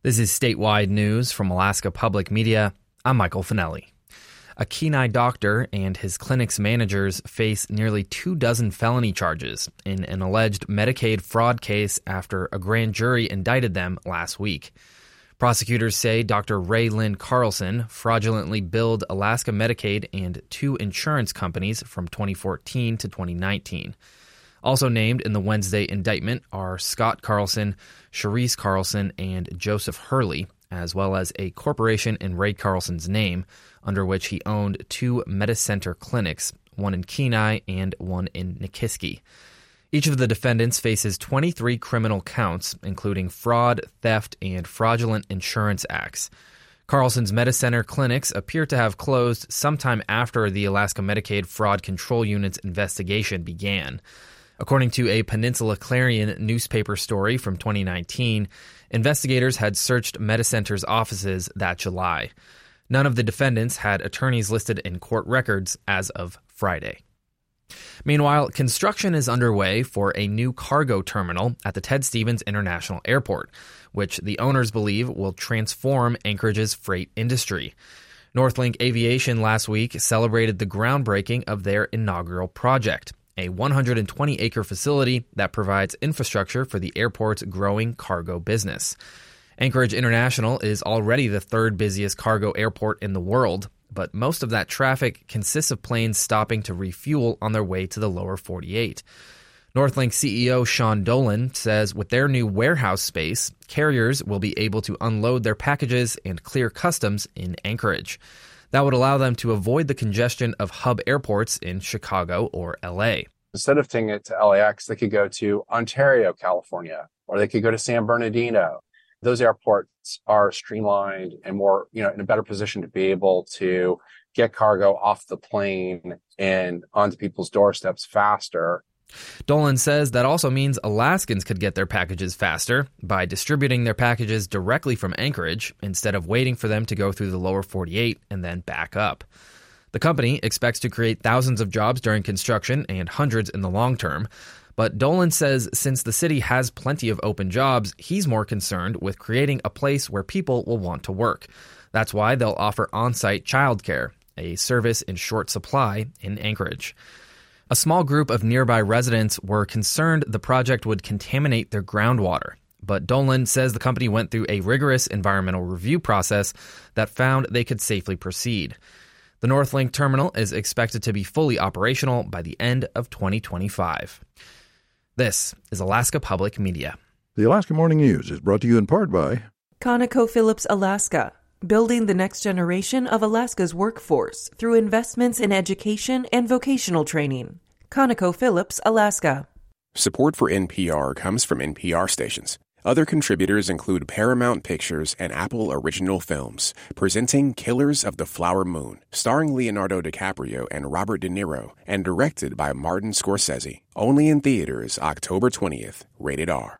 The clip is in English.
This is statewide news from Alaska Public Media. I'm Michael Finelli. A Kenai doctor and his clinic's managers face nearly two dozen felony charges in an alleged Medicaid fraud case after a grand jury indicted them last week. Prosecutors say Dr. Ray Lynn Carlson fraudulently billed Alaska Medicaid and two insurance companies from 2014 to 2019. Also named in the Wednesday indictment are Scott Carlson, Cherise Carlson, and Joseph Hurley, as well as a corporation in Ray Carlson's name, under which he owned two Medicenter clinics, one in Kenai and one in Nikiski. Each of the defendants faces 23 criminal counts, including fraud, theft, and fraudulent insurance acts. Carlson's Medicenter clinics appear to have closed sometime after the Alaska Medicaid Fraud Control Unit's investigation began. According to a Peninsula Clarion newspaper story from 2019, investigators had searched Medicenter's offices that July. None of the defendants had attorneys listed in court records as of Friday. Meanwhile, construction is underway for a new cargo terminal at the Ted Stevens International Airport, which the owners believe will transform Anchorage's freight industry. Northlink Aviation last week celebrated the groundbreaking of their inaugural project a 120 acre facility that provides infrastructure for the airport's growing cargo business. Anchorage International is already the third busiest cargo airport in the world, but most of that traffic consists of planes stopping to refuel on their way to the lower 48. Northlink CEO Sean Dolan says with their new warehouse space, carriers will be able to unload their packages and clear customs in Anchorage. That would allow them to avoid the congestion of hub airports in Chicago or LA. Instead of taking it to LAX, they could go to Ontario, California, or they could go to San Bernardino. Those airports are streamlined and more, you know, in a better position to be able to get cargo off the plane and onto people's doorsteps faster Dolan says that also means Alaskans could get their packages faster by distributing their packages directly from Anchorage instead of waiting for them to go through the lower 48 and then back up. The company expects to create thousands of jobs during construction and hundreds in the long term. But Dolan says since the city has plenty of open jobs, he's more concerned with creating a place where people will want to work. That's why they'll offer on site childcare, a service in short supply in Anchorage. A small group of nearby residents were concerned the project would contaminate their groundwater. But Dolan says the company went through a rigorous environmental review process that found they could safely proceed. The Northlink terminal is expected to be fully operational by the end of 2025. This is Alaska Public Media. The Alaska Morning News is brought to you in part by ConocoPhillips Alaska building the next generation of Alaska's workforce through investments in education and vocational training. ConocoPhillips, Alaska. Support for NPR comes from NPR stations. Other contributors include Paramount Pictures and Apple Original Films, presenting Killers of the Flower Moon, starring Leonardo DiCaprio and Robert De Niro, and directed by Martin Scorsese. Only in theaters October 20th, rated R.